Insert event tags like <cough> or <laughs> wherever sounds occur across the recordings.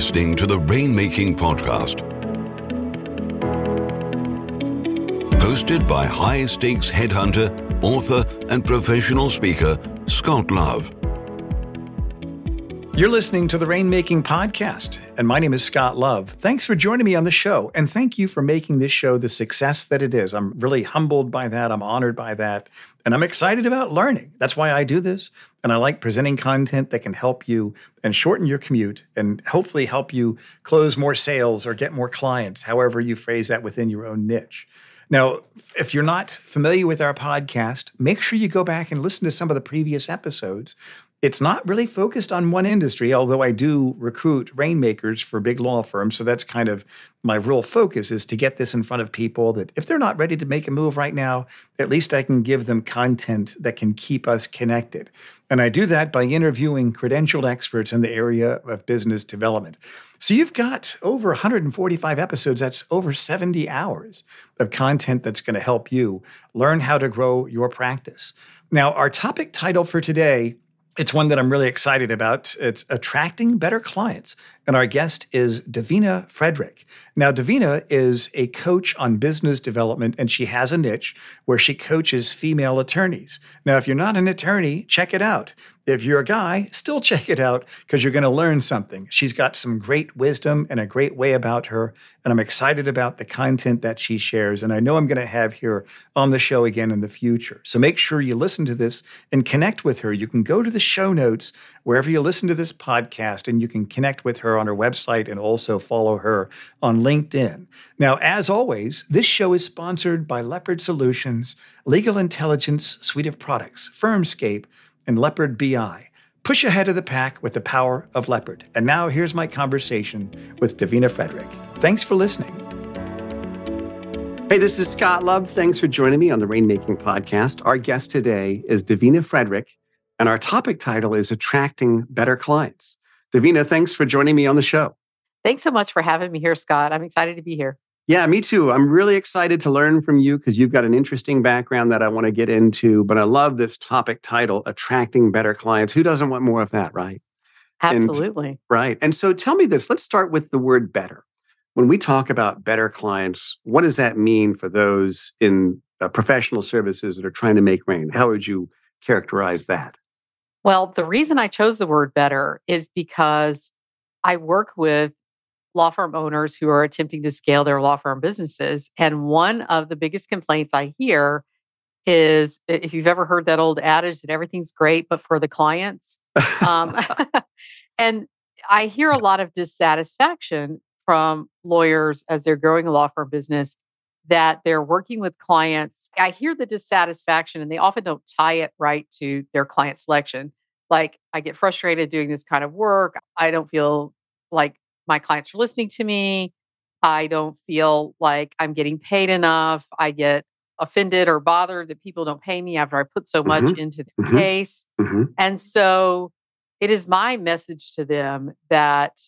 listening to the Rainmaking Podcast. Hosted by high stakes headhunter, author, and professional speaker, Scott Love. You're listening to the Rainmaking Podcast, and my name is Scott Love. Thanks for joining me on the show, and thank you for making this show the success that it is. I'm really humbled by that. I'm honored by that, and I'm excited about learning. That's why I do this, and I like presenting content that can help you and shorten your commute and hopefully help you close more sales or get more clients, however you phrase that within your own niche. Now, if you're not familiar with our podcast, make sure you go back and listen to some of the previous episodes it's not really focused on one industry, although I do recruit rainmakers for big law firms. So that's kind of my real focus is to get this in front of people that if they're not ready to make a move right now, at least I can give them content that can keep us connected. And I do that by interviewing credentialed experts in the area of business development. So you've got over 145 episodes. That's over 70 hours of content that's going to help you learn how to grow your practice. Now, our topic title for today it's one that I'm really excited about. It's attracting better clients. And our guest is Davina Frederick. Now, Davina is a coach on business development, and she has a niche where she coaches female attorneys. Now, if you're not an attorney, check it out. If you're a guy, still <laughs> check it out because you're going to learn something. She's got some great wisdom and a great way about her, and I'm excited about the content that she shares. And I know I'm going to have her on the show again in the future. So make sure you listen to this and connect with her. You can go to the show notes wherever you listen to this podcast, and you can connect with her on her website and also follow her on LinkedIn. Now, as always, this show is sponsored by Leopard Solutions, Legal Intelligence Suite of Products, Firmscape, and Leopard BI. Push ahead of the pack with the power of Leopard. And now here's my conversation with Davina Frederick. Thanks for listening. Hey, this is Scott Love. Thanks for joining me on the Rainmaking Podcast. Our guest today is Davina Frederick, and our topic title is Attracting Better Clients. Davina, thanks for joining me on the show. Thanks so much for having me here, Scott. I'm excited to be here. Yeah, me too. I'm really excited to learn from you because you've got an interesting background that I want to get into. But I love this topic title, Attracting Better Clients. Who doesn't want more of that, right? Absolutely. And, right. And so tell me this let's start with the word better. When we talk about better clients, what does that mean for those in uh, professional services that are trying to make rain? How would you characterize that? Well, the reason I chose the word better is because I work with law firm owners who are attempting to scale their law firm businesses. And one of the biggest complaints I hear is if you've ever heard that old adage that everything's great, but for the clients. Um, <laughs> <laughs> and I hear a lot of dissatisfaction from lawyers as they're growing a law firm business that they're working with clients. I hear the dissatisfaction and they often don't tie it right to their client selection. Like, I get frustrated doing this kind of work. I don't feel like my clients are listening to me. I don't feel like I'm getting paid enough. I get offended or bothered that people don't pay me after I put so much mm-hmm. into the mm-hmm. case. Mm-hmm. And so it is my message to them that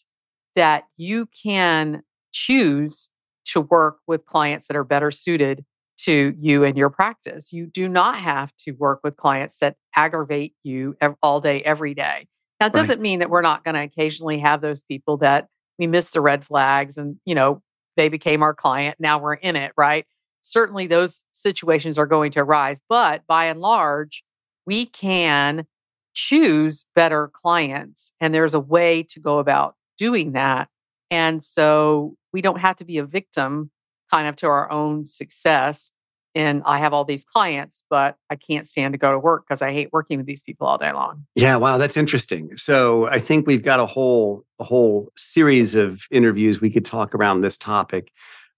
that you can choose to work with clients that are better suited to you and your practice. You do not have to work with clients that aggravate you all day, every day. Now, it doesn't right. mean that we're not going to occasionally have those people that we missed the red flags and, you know, they became our client. Now we're in it, right? Certainly those situations are going to arise. But by and large, we can choose better clients. And there's a way to go about doing that and so we don't have to be a victim kind of to our own success. And I have all these clients, but I can't stand to go to work because I hate working with these people all day long. Yeah, wow, that's interesting. So I think we've got a whole a whole series of interviews we could talk around this topic.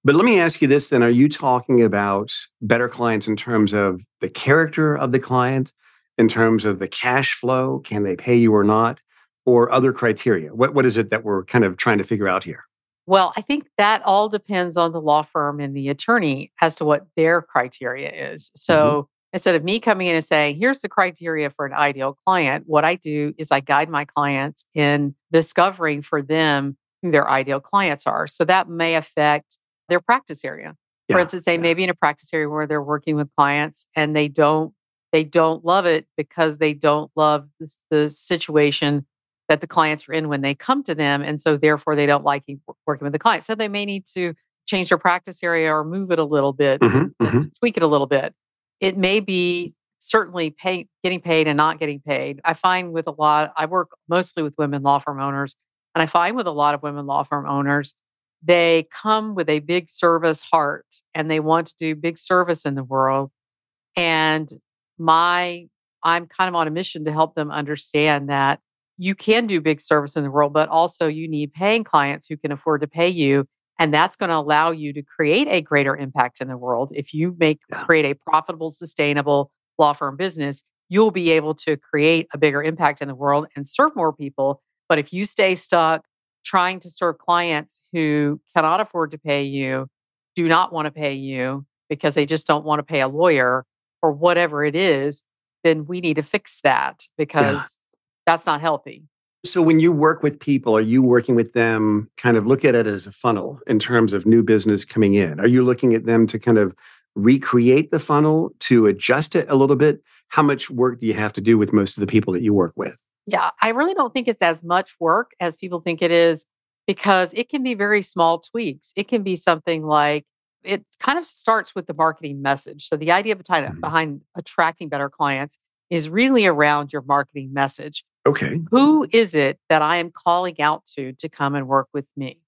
But let me ask you this then. Are you talking about better clients in terms of the character of the client, in terms of the cash flow? Can they pay you or not? or other criteria? What, what is it that we're kind of trying to figure out here? Well, I think that all depends on the law firm and the attorney as to what their criteria is. So mm-hmm. instead of me coming in and saying, here's the criteria for an ideal client, what I do is I guide my clients in discovering for them who their ideal clients are. So that may affect their practice area. Yeah. For instance, they yeah. may be in a practice area where they're working with clients and they don't they don't love it because they don't love this, the situation that the clients are in when they come to them. And so therefore they don't like working with the client. So they may need to change their practice area or move it a little bit, mm-hmm, mm-hmm. tweak it a little bit. It may be certainly pay, getting paid and not getting paid. I find with a lot, I work mostly with women law firm owners, and I find with a lot of women law firm owners, they come with a big service heart and they want to do big service in the world. And my, I'm kind of on a mission to help them understand that you can do big service in the world, but also you need paying clients who can afford to pay you. And that's going to allow you to create a greater impact in the world. If you make yeah. create a profitable, sustainable law firm business, you'll be able to create a bigger impact in the world and serve more people. But if you stay stuck trying to serve clients who cannot afford to pay you, do not want to pay you because they just don't want to pay a lawyer or whatever it is, then we need to fix that because that's not healthy. So when you work with people, are you working with them kind of look at it as a funnel in terms of new business coming in? Are you looking at them to kind of recreate the funnel to adjust it a little bit? How much work do you have to do with most of the people that you work with? Yeah, I really don't think it's as much work as people think it is because it can be very small tweaks. It can be something like it kind of starts with the marketing message. So the idea behind, mm-hmm. behind attracting better clients is really around your marketing message. Okay. Who is it that I am calling out to to come and work with me?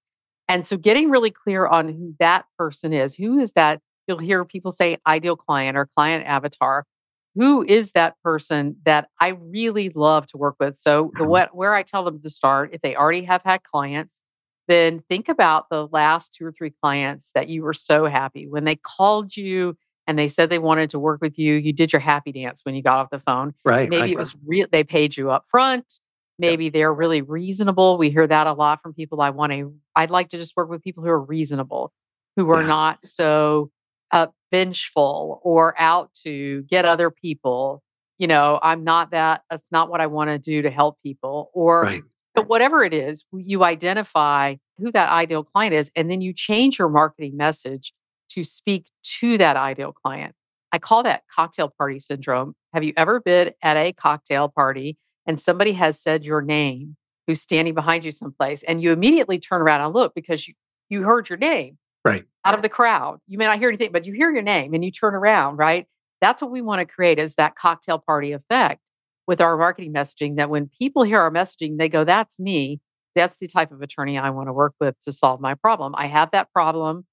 And so getting really clear on who that person is. Who is that? You'll hear people say ideal client or client avatar. Who is that person that I really love to work with? So the mm-hmm. what where I tell them to start, if they already have had clients, then think about the last two or three clients that you were so happy when they called you and they said they wanted to work with you. You did your happy dance when you got off the phone. Right. Maybe right. it was real. They paid you up front. Maybe yep. they're really reasonable. We hear that a lot from people. I want to. I'd like to just work with people who are reasonable, who are yeah. not so uh, vengeful or out to get other people. You know, I'm not that. That's not what I want to do to help people. Or, right. but whatever it is, you identify who that ideal client is, and then you change your marketing message to speak to that ideal client. I call that cocktail party syndrome. Have you ever been at a cocktail party and somebody has said your name who's standing behind you someplace and you immediately turn around and look because you you heard your name right out of the crowd. You may not hear anything, but you hear your name and you turn around, right? That's what we want to create is that cocktail party effect with our marketing messaging that when people hear our messaging, they go, that's me. That's the type of attorney I want to work with to solve my problem. I have that problem.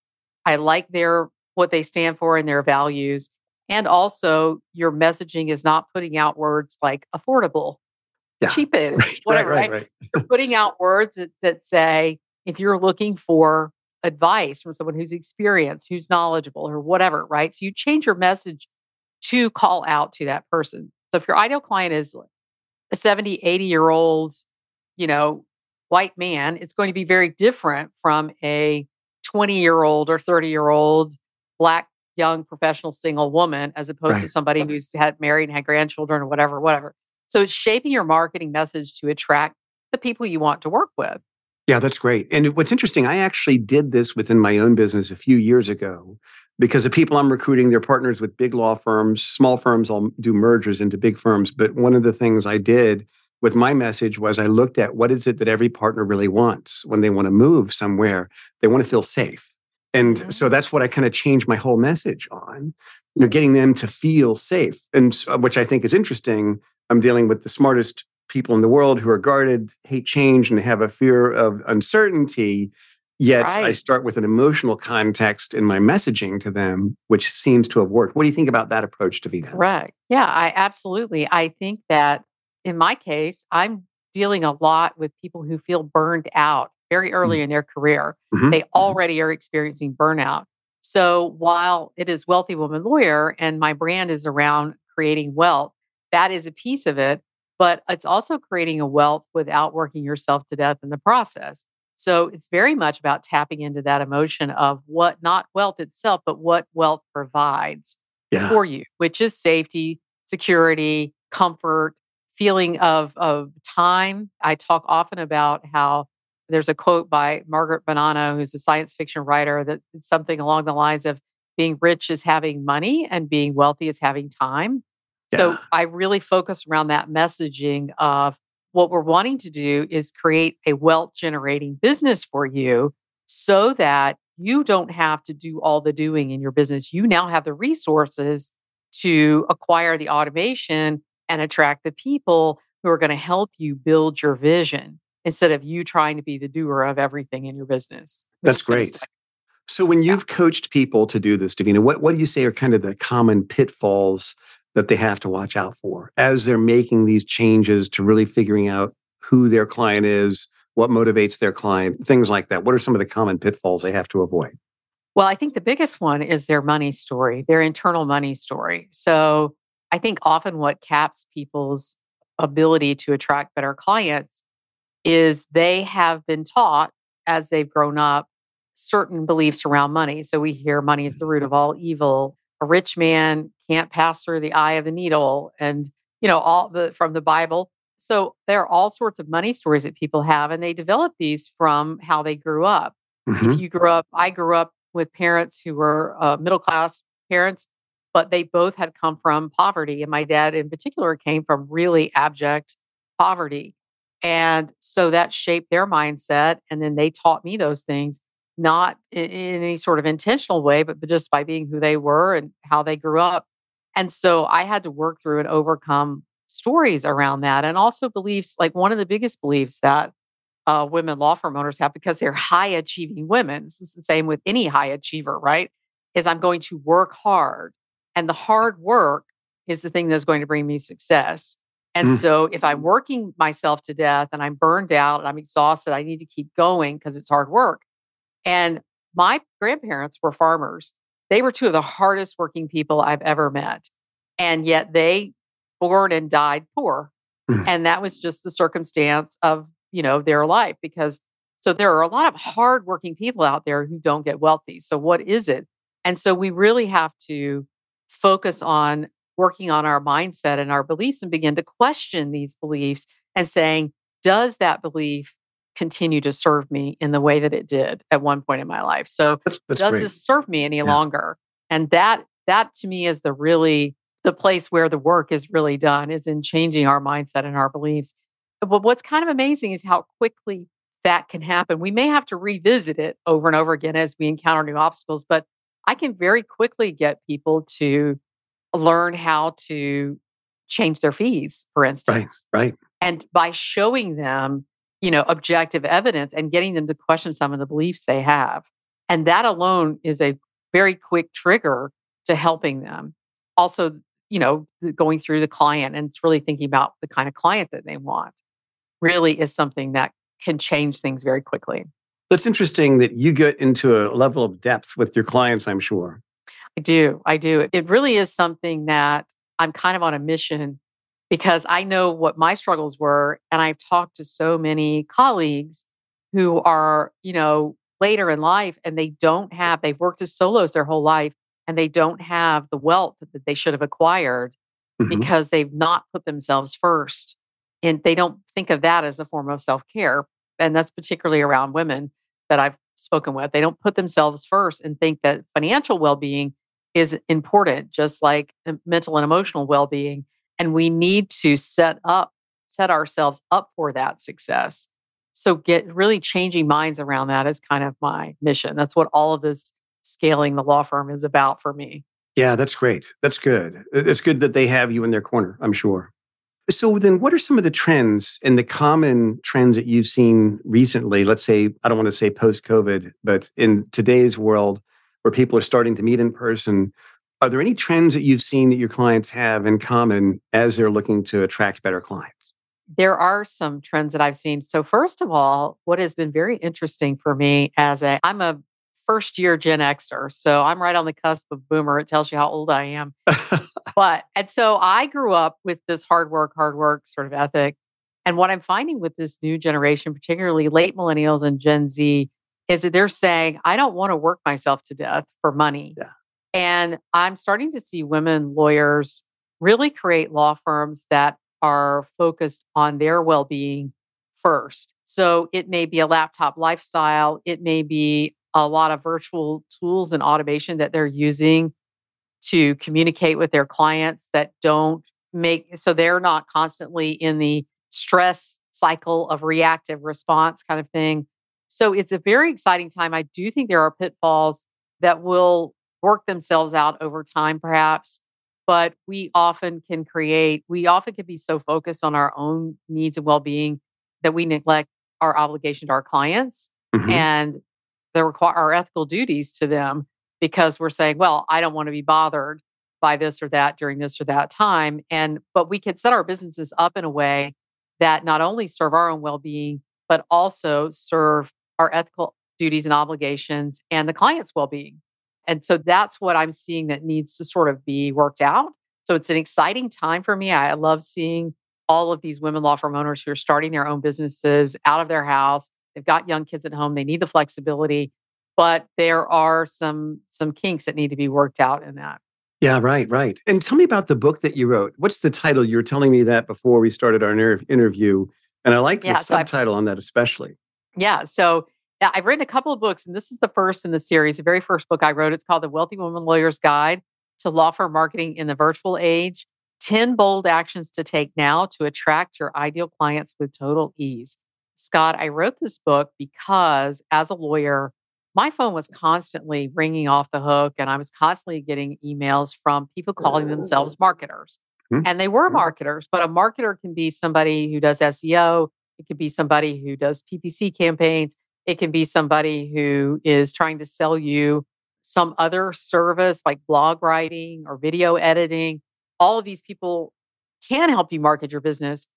I like their what they stand for and their values. And also, your messaging is not putting out words like affordable, yeah. <laughs> cheapest, right, whatever. Right, right, right. you're putting out words that, that say, if you're looking for advice from someone who's experienced, who's knowledgeable, or whatever, right? So you change your message to call out to that person. So if your ideal client is a 70, 80 year old, you know, white man, it's going to be very different from a 20 year old or 30 year old black young professional single woman as opposed right. to somebody who's had married and had grandchildren or whatever whatever. So it's shaping your marketing message to attract the people you want to work with. Yeah that's great. And what's interesting i actually did this within my own business a few years ago because the people i'm recruiting they're partners with big law firms small firms i'll do mergers into big firms. But one of the things i did with my message was I looked at what is it that every partner really wants when they want to move somewhere. They want to feel safe. And mm-hmm. so that's what I kind of changed my whole message on, you know, getting them to feel safe. And which I think is interesting. I'm dealing with the smartest people in the world who are guarded, hate change, and have a fear of uncertainty. Yet right. I start with an emotional context in my messaging to them, which seems to have worked. What do you think about that approach, to Davina? Correct. Yeah, I absolutely. I think that in my case, I'm dealing a lot with people who feel burned out very early mm-hmm. in their career. Mm-hmm. They mm-hmm. already are experiencing burnout. So while it is Wealthy Woman Lawyer and my brand is around creating wealth, that is a piece of it. But it's also creating a wealth without working yourself to death in the process. So it's very much about tapping into that emotion of what not wealth itself, but what wealth provides yeah. for you, which is safety, security, comfort, feeling of, of time. I talk often about how there's a quote by Margaret Bonanno, who's a science fiction writer, that something along the lines of being rich is having money and being wealthy is having time. Yeah. So I really focus around that messaging of what we're wanting to do is create a wealth generating business for you so that you don't have to do all the doing in your business. You now have the resources to acquire the automation and attract the people who are going to help you build your vision instead of you trying to be the doer of everything in your business. That's great. So when you've yeah. coached people to do this, Davina, what, what do you say are kind of the common pitfalls that they have to watch out for as they're making these changes to really figuring out who their client is, what motivates their client, things like that? What are some of the common pitfalls they have to avoid? Well, I think the biggest one is their money story, their internal money story. So I think often what caps people's ability to attract better clients is they have been taught as they've grown up certain beliefs around money. So we hear money is the root of all evil. A rich man can't pass through the eye of the needle and you know all the from the Bible. So there are all sorts of money stories that people have and they develop these from how they grew up. Mm-hmm. If you grew up I grew up with parents who were uh, middle class parents but they both had come from poverty and my dad in particular came from really abject poverty. And so that shaped their mindset and then they taught me those things not in, any sort of intentional way, but, but just by being who they were and how they grew up. And so I had to work through and overcome stories around that. And also beliefs like one of the biggest beliefs that uh, women law firm owners have because they're high achieving women. This is the same with any high achiever, right? Is I'm going to work hard. And the hard work is the thing that's going to bring me success. And mm. so if I'm working myself to death and I'm burned out and I'm exhausted, I need to keep going because it's hard work. And my grandparents were farmers. They were two of the hardest working people I've ever met. And yet they born and died poor. Mm. And that was just the circumstance of, you know, their life because so there are a lot of hardworking people out there who don't get wealthy. So what is it? And so we really have to focus on working on our mindset and our beliefs and begin to question these beliefs and saying, does that belief continue to serve me in the way that it did at one point in my life. So that's, that's does great. this serve me any yeah. longer? And that that to me is the really the place where the work is really done is in changing our mindset and our beliefs. But what's kind of amazing is how quickly that can happen. We may have to revisit it over and over again as we encounter new obstacles, but I can very quickly get people to learn how to change their fees, for instance. Right. Right. And by showing them you know, objective evidence and getting them to question some of the beliefs they have. And that alone is a very quick trigger to helping them. Also, you know, going through the client and it's really thinking about the kind of client that they want really is something that can change things very quickly. That's interesting that you get into a level of depth with your clients, I'm sure. I do. I do. It really is something that I'm kind of on a mission because I know what my struggles were. And I've talked to so many colleagues who are, you know, later in life and they don't have, they've worked as solos their whole life and they don't have the wealth that they should have acquired mm-hmm. because they've not put themselves first. And they don't think of that as a form of self care. And that's particularly around women that I've spoken with. They don't put themselves first and think that financial well being is important, just like uh, mental and emotional well being. And we need to set up, set ourselves up for that success. So get really changing minds around that is kind of my mission. That's what all of this scaling the law firm is about for me. Yeah, that's great. That's good. It's good that they have you in their corner, I'm sure. So then what are some of the trends and the common trends that you've seen recently? Let's say, I don't want to say post COVID, but in today's world where people are starting to meet in person, are there any trends that you've seen that your clients have in common as they're looking to attract better clients? There are some trends that I've seen. So first of all, what has been very interesting for me as a I'm a first year Gen Xer. So I'm right on the cusp of boomer. It tells you how old I am. <laughs> but and so I grew up with this hard work, hard work sort of ethic. And what I'm finding with this new generation, particularly late millennials and Gen Z, is that they're saying, I don't want to work myself to death for money. Yeah. And I'm starting to see women lawyers really create law firms that are focused on their well being first. So it may be a laptop lifestyle, it may be a lot of virtual tools and automation that they're using to communicate with their clients that don't make so they're not constantly in the stress cycle of reactive response kind of thing. So it's a very exciting time. I do think there are pitfalls that will work themselves out over time, perhaps, but we often can create, we often can be so focused on our own needs and well being that we neglect our obligation to our clients mm-hmm. and the require our ethical duties to them because we're saying, well, I don't want to be bothered by this or that during this or that time. And but we can set our businesses up in a way that not only serve our own well-being, but also serve our ethical duties and obligations and the client's well-being. And so that's what I'm seeing that needs to sort of be worked out. So it's an exciting time for me. I love seeing all of these women law firm owners who are starting their own businesses out of their house. They've got young kids at home. They need the flexibility, but there are some some kinks that need to be worked out in that. Yeah, right, right. And tell me about the book that you wrote. What's the title? You were telling me that before we started our inter- interview, and I like the yeah, subtitle so on that especially. Yeah, so I've written a couple of books, and this is the first in the series. The very first book I wrote, it's called The Wealthy Woman Lawyer's Guide to Law Firm Marketing in the Virtual Age 10 Bold Actions to Take Now to Attract Your Ideal Clients with Total Ease. Scott, I wrote this book because as a lawyer, my phone was constantly ringing off the hook, and I was constantly getting emails from people calling themselves marketers. Mm-hmm. And they were hmm. marketers, but a marketer can be somebody who does SEO, it could be somebody who does PPC campaigns, it can be somebody who is trying to sell you some other service like blog writing or video editing. All of these people can help you market your business.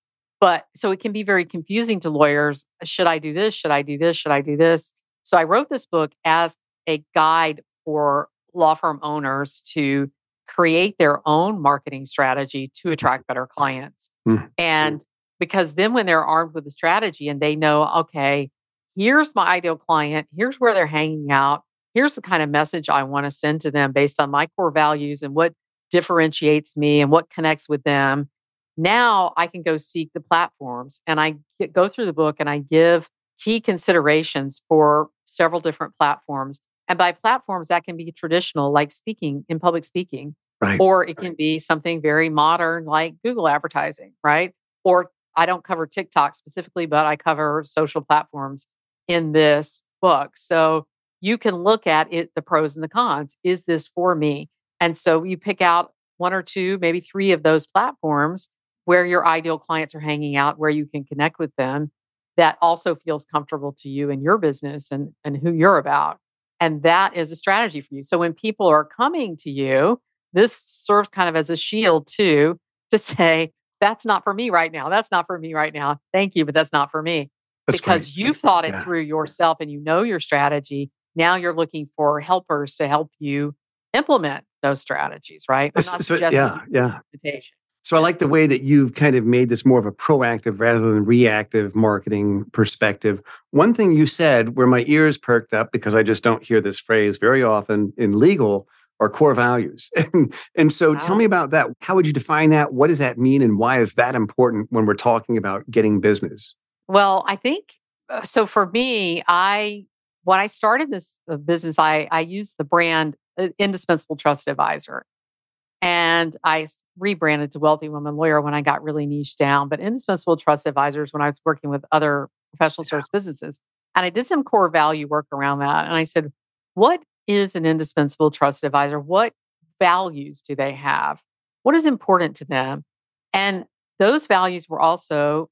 But so it can be very confusing to lawyers. Should I do this? Should I do this? Should I do this? So I wrote this book as a guide for law firm owners to create their own marketing strategy to attract better clients. Mm-hmm. And because then when they're armed with a strategy and they know, okay, here's my ideal client, here's where they're hanging out, here's the kind of message I want to send to them based on my core values and what differentiates me and what connects with them. Now I can go seek the platforms and I go through the book and I give key considerations for several different platforms. And by platforms, that can be traditional, like speaking in public speaking, right. or it can be something very modern, like Google advertising, right? Or I don't cover TikTok specifically, but I cover social platforms in this book. So you can look at it, the pros and the cons. Is this for me? And so you pick out one or two, maybe three of those platforms where your ideal clients are hanging out, where you can connect with them that also feels comfortable to you and your business and, and who you're about. And that is a strategy for you. So when people are coming to you, this serves kind of as a shield too <laughs> to say, that's not for me right now. That's not for me right now. Thank you, but that's not for me. That's because great. you've thought it yeah. through yourself and you know your strategy. Now you're looking for helpers to help you implement those strategies, right? I'm not so, yeah, yeah. So I like the way that you've kind of made this more of a proactive rather than reactive marketing perspective. One thing you said where my ears perked up because I just don't hear this phrase very often in legal are core values. <laughs> and, and so wow. tell me about that. How would you define that? What does that mean? And why is that important when we're talking about getting business? Well, I think uh, so for me, I when I started this uh, business, I I used the brand uh, Indispensable Trust Advisor. And I rebranded to Wealthy Woman Lawyer when I got really niche down, but indispensable trust advisors when I was working with other professional service businesses. And I did some core value work around that. And I said, what is an indispensable trust advisor? What values do they have? What is important to them? And those values were also,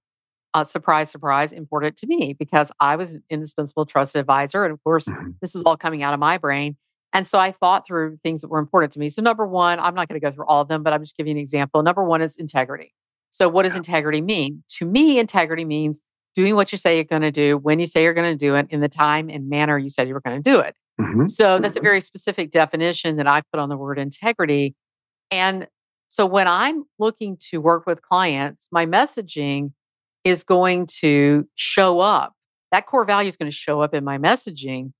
uh, surprise, surprise, important to me because I was an indispensable trust advisor. And of course, mm-hmm. this is all coming out of my brain. And so I thought through things that were important to me. So, number one, I'm not going to go through all of them, but I'm just giving you an example. Number one is integrity. So, what does integrity mean? To me, integrity means doing what you say you're going to do when you say you're going to do it in the time and manner you said you were going to do it. Mm-hmm. So, that's a very specific definition that I put on the word integrity. And so, when I'm looking to work with clients, my messaging is going to show up. That core value is going to show up in my messaging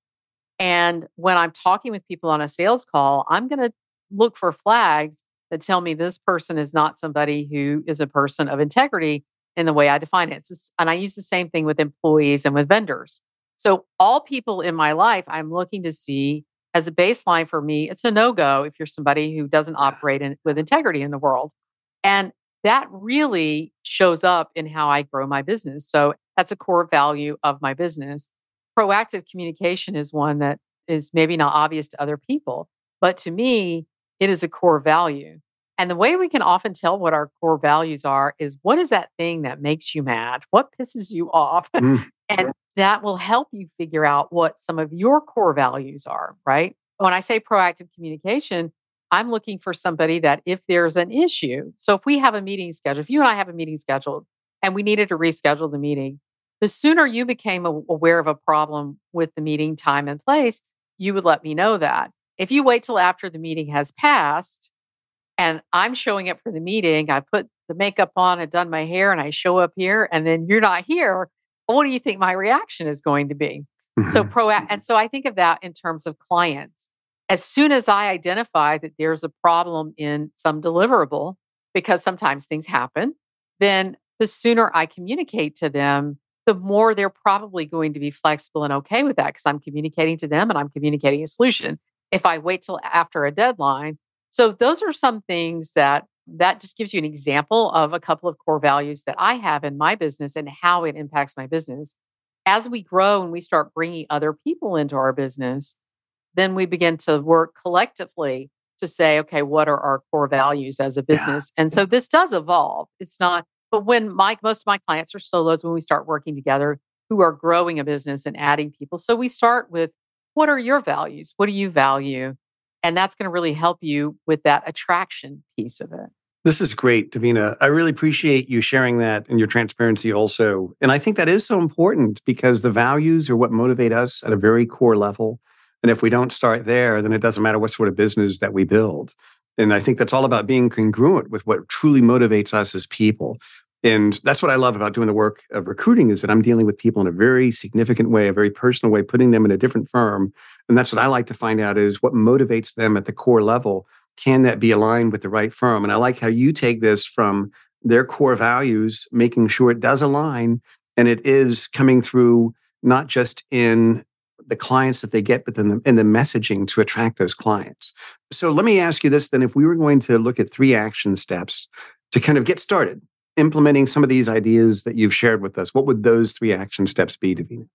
and when I'm talking with people on a sales call, I'm going to look for flags that tell me this person is not somebody who is a person of integrity in the way I define it. Just, and I use the same thing with employees and with vendors. So, all people in my life, I'm looking to see as a baseline for me, it's a no go if you're somebody who doesn't operate in, with integrity in the world. And that really shows up in how I grow my business. So that's a core value of my business. Proactive communication is one that is maybe not obvious to other people, but to me, it is a core value. And the way we can often tell what our core values are is what is that thing that makes you mad? What pisses you off? <laughs> Mm. and that will help you figure out what some of your core values are, right? When I say proactive communication, I'm looking for somebody that if there's an issue, so if we have a meeting scheduled, if you and I have a meeting scheduled and we needed to reschedule the meeting, the sooner you became aware of a problem with the meeting time and place, you would let me know that. If you wait till after the meeting has passed and I'm showing up for the meeting, I put the makeup on, I've done my hair, and I show up here, and then you're not here, what do you think my reaction is going to be? So <laughs> pro and so I think of that in terms of clients as soon as I identify that there's a problem in some deliverable, because sometimes things happen, then the sooner I communicate to them, the more they're probably going to be flexible and okay with that because I'm communicating to them and I'm communicating a solution. If I wait till after a deadline, so those are some things that that just gives you an example of a couple of core values that I have in my business and how it impacts my business. As we grow and we start bringing other people into our business, then we begin to work collectively to say, okay, what are our core values as a business? Yeah. And so this does evolve. It's not, but when my most of my clients are solos, when we start working together, who are growing a business and adding people. So we start with what are your values? What do you value? And that's going to really help you with that attraction piece of it. This is great, Davina. I really appreciate you sharing that and your transparency also. And I think that is so important because the values are what motivate us at a very core level. And if we don't start there, then it doesn't matter what sort of business that we build. And I think that's all about being congruent with what truly motivates us as people. And that's what I love about doing the work of recruiting is that I'm dealing with people in a very significant way, a very personal way, putting them in a different firm. And that's what I like to find out is what motivates them at the core level. Can that be aligned with the right firm? And I like how you take this from their core values, making sure it does align and it is coming through not just in the clients that they get, but then the, in the messaging to attract those clients. So let me ask you this then if we were going to look at three action steps to kind of get started implementing some of these ideas that you've shared with us, what would those three action steps be, Davina?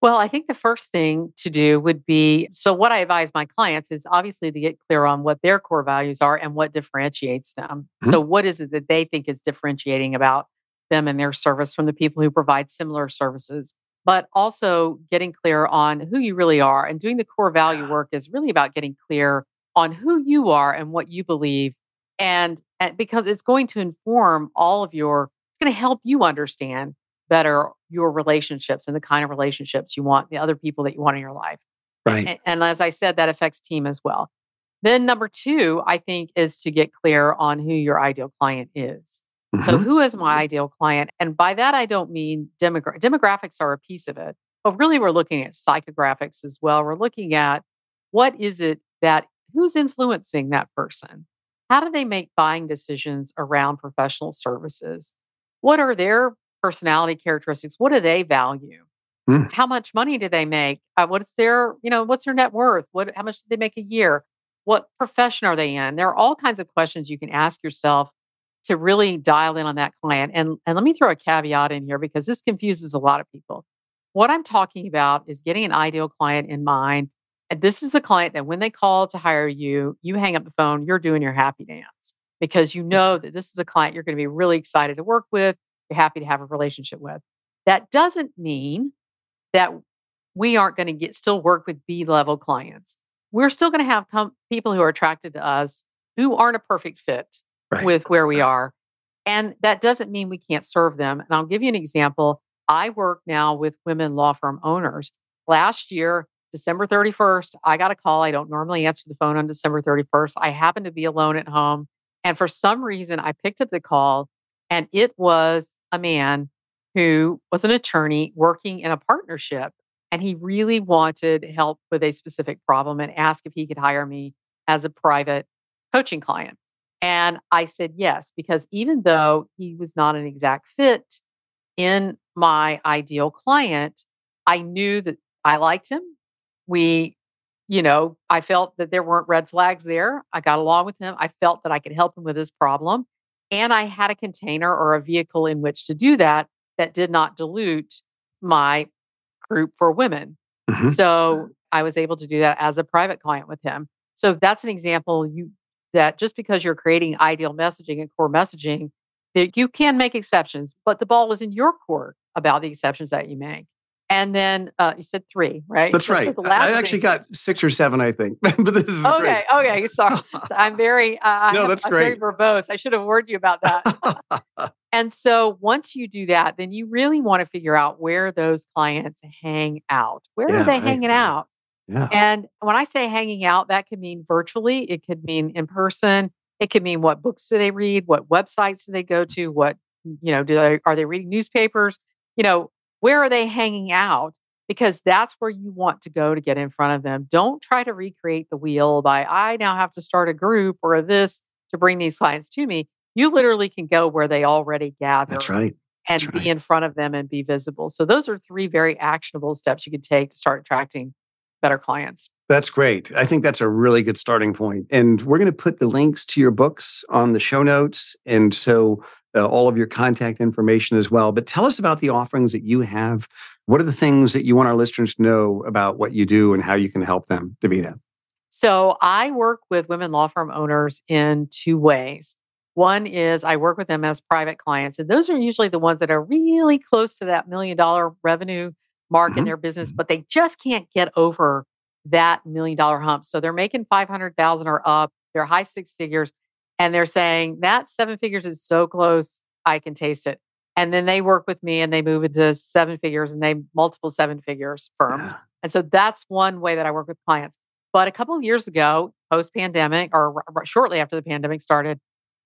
Well, I think the first thing to do would be so, what I advise my clients is obviously to get clear on what their core values are and what differentiates them. Mm-hmm. So, what is it that they think is differentiating about them and their service from the people who provide similar services? but also getting clear on who you really are and doing the core value <sighs> work is really about getting clear on who you are and what you believe and, and because it's going to inform all of your it's going to help you understand better your relationships and the kind of relationships you want the other people that you want in your life right and, and as i said that affects team as well then number two i think is to get clear on who your ideal client is Mm-hmm. So, who is my ideal client? And by that, I don't mean demogra- demographics are a piece of it, but really we're looking at psychographics as well. We're looking at what is it that who's influencing that person? How do they make buying decisions around professional services? What are their personality characteristics? What do they value? Mm. How much money do they make? Uh, what's their, you know, what's their net worth? What, how much do they make a year? What profession are they in? There are all kinds of questions you can ask yourself to really dial in on that client. And, and let me throw a caveat in here because this confuses a lot of people. What I'm talking about is getting an ideal client in mind. And this is a client that when they call to hire you, you hang up the phone, you're doing your happy dance because you mm-hmm. know that this is a client you're going to be really excited to work with, you're happy to have a relationship with. That doesn't mean that we aren't going to get still work with B level clients. We're still going to have com- people who are attracted to us who aren't a perfect fit right. with where we are. And that doesn't mean we can't serve them. And I'll give you an example. I work now with women law firm owners. Last year, December 31st, I got a call. I don't normally answer the phone on December 31st. I happened to be alone at home. And for some reason, I picked up the call, and it was a man who was an attorney working in a partnership. And he really wanted help with a specific problem and asked if he could hire me as a private coaching client. And I said yes, because even though he was not an exact fit in my ideal client, I knew that I liked him. We, you know, I felt that there weren't red flags there. I got along with him. I felt that I could help him with his problem. And I had a container or a vehicle in which to do that that did not dilute my group for women. Mm-hmm. So I was able to do that as a private client with him. So that's an example you that just because you're creating ideal messaging and core messaging, that you can make exceptions, but the ball is in your court about the exceptions that you make. And then uh, you said three, right? That's right. So I actually got six or seven, I think. <laughs> but this is okay. Great. Okay, sorry. <laughs> So I'm very. Uh, no, that's I'm great. Very verbose. I should have warned you about that. <laughs> and so once you do that, then you really want to figure out where those clients hang out. Where yeah, are they hanging out? Yeah. And when I say hanging out, that could mean virtually. It could mean in person. It could mean what books do they read? What websites do they go to? What you know? Do they are they reading newspapers? You know, where are they hanging out? Because that's where you want to go to get in front of them. Don't try to recreate the wheel by, I now have to start a group or this to bring these clients to me. You literally can go where they already gather. That's right. And That's be right. in front of them and be visible. So, those are three very actionable steps you could take to start attracting better clients. That's great. I think that's a really good starting point. And we're going to put the links to your books on the show notes. And so uh, all of your contact information as well. But tell us about the offerings that you have. What are the things that you want our listeners to know about what you do and how you can help them, Davina? So I work with women law firm owners in two ways. One is I work with them as private clients, and those are usually the ones that are really close to that million dollar revenue mark mm-hmm. in their business, but they just can't get over that million dollar hump. So they're making 500,000 or up, they're high six figures, and they're saying that seven figures is so close, I can taste it. And then they work with me and they move into seven figures and they multiple seven figures firms. Yeah. And so that's one way that I work with clients. But a couple of years ago, post pandemic or r- shortly after the pandemic started,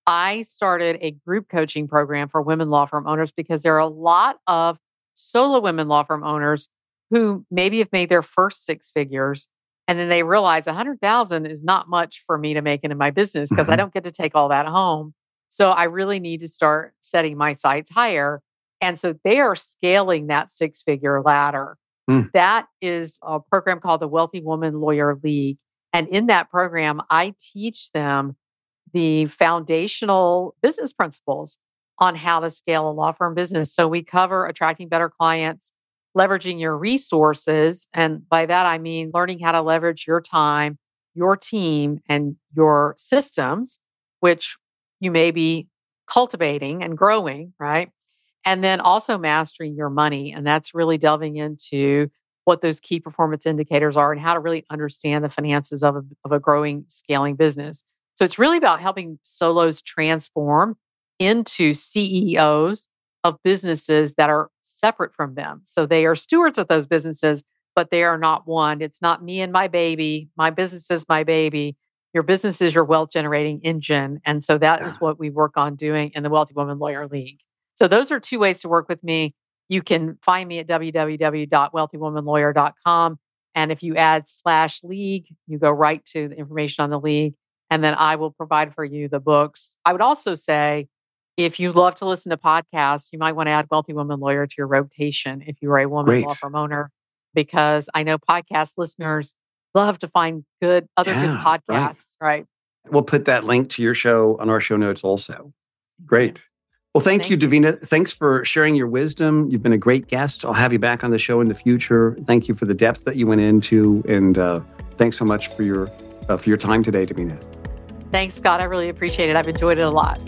I started a group coaching program for women law firm owners because there are a lot of solo women law firm owners who maybe have made their first six figures and then they realize 100,000 is not much for me to make into my business because mm-hmm. I don't get to take all that home. So I really need to start setting my sights higher. And so they are scaling that six figure ladder. Mm. That is a program called the Wealthy Woman Lawyer League. And in that program, I teach them the foundational business principles on how to scale a law firm business. So we cover attracting better clients, leveraging your resources. And by that, I mean learning how to leverage your time, your team, and your systems, which you may be cultivating and growing, right? And then also mastering your money. And that's really delving into what those key performance indicators are and how to really understand the finances of a, of a growing, scaling business. So it's really about helping solos transform into CEOs of businesses that are separate from them. So they are stewards of those businesses, but they are not one. It's not me and my baby. My business is my baby. Your business is your wealth generating engine. And so that yeah. is what we work on doing in the Wealthy Woman Lawyer League. So those are two ways to work with me. You can find me at www.wealthywomanlawyer.com. And if you add slash league, you go right to the information on the league. And then I will provide for you the books. I would also say if you love to listen to podcasts, you might want to add Wealthy Woman Lawyer to your rotation if you are a woman Great. law firm owner, because I know podcast listeners love to find good other yeah, good podcasts, right. right. We'll put that link to your show on our show notes also. Great. Well, thank, thank you, Davina. Thanks for sharing your wisdom. You've been a great guest. I'll have you back on the show in the future. Thank you for the depth that you went into, and uh, thanks so much for your uh, for your time today, Davina. Thanks, Scott. I really appreciate it. I've enjoyed it a lot.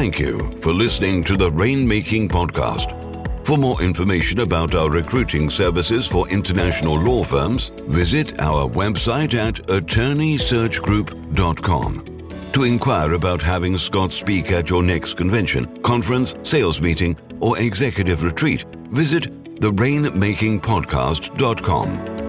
Thank you for listening to the Rainmaking Podcast. For more information about our recruiting services for international law firms, visit our website at attorneysearchgroup.com. To inquire about having Scott speak at your next convention, conference, sales meeting, or executive retreat, visit therainmakingpodcast.com.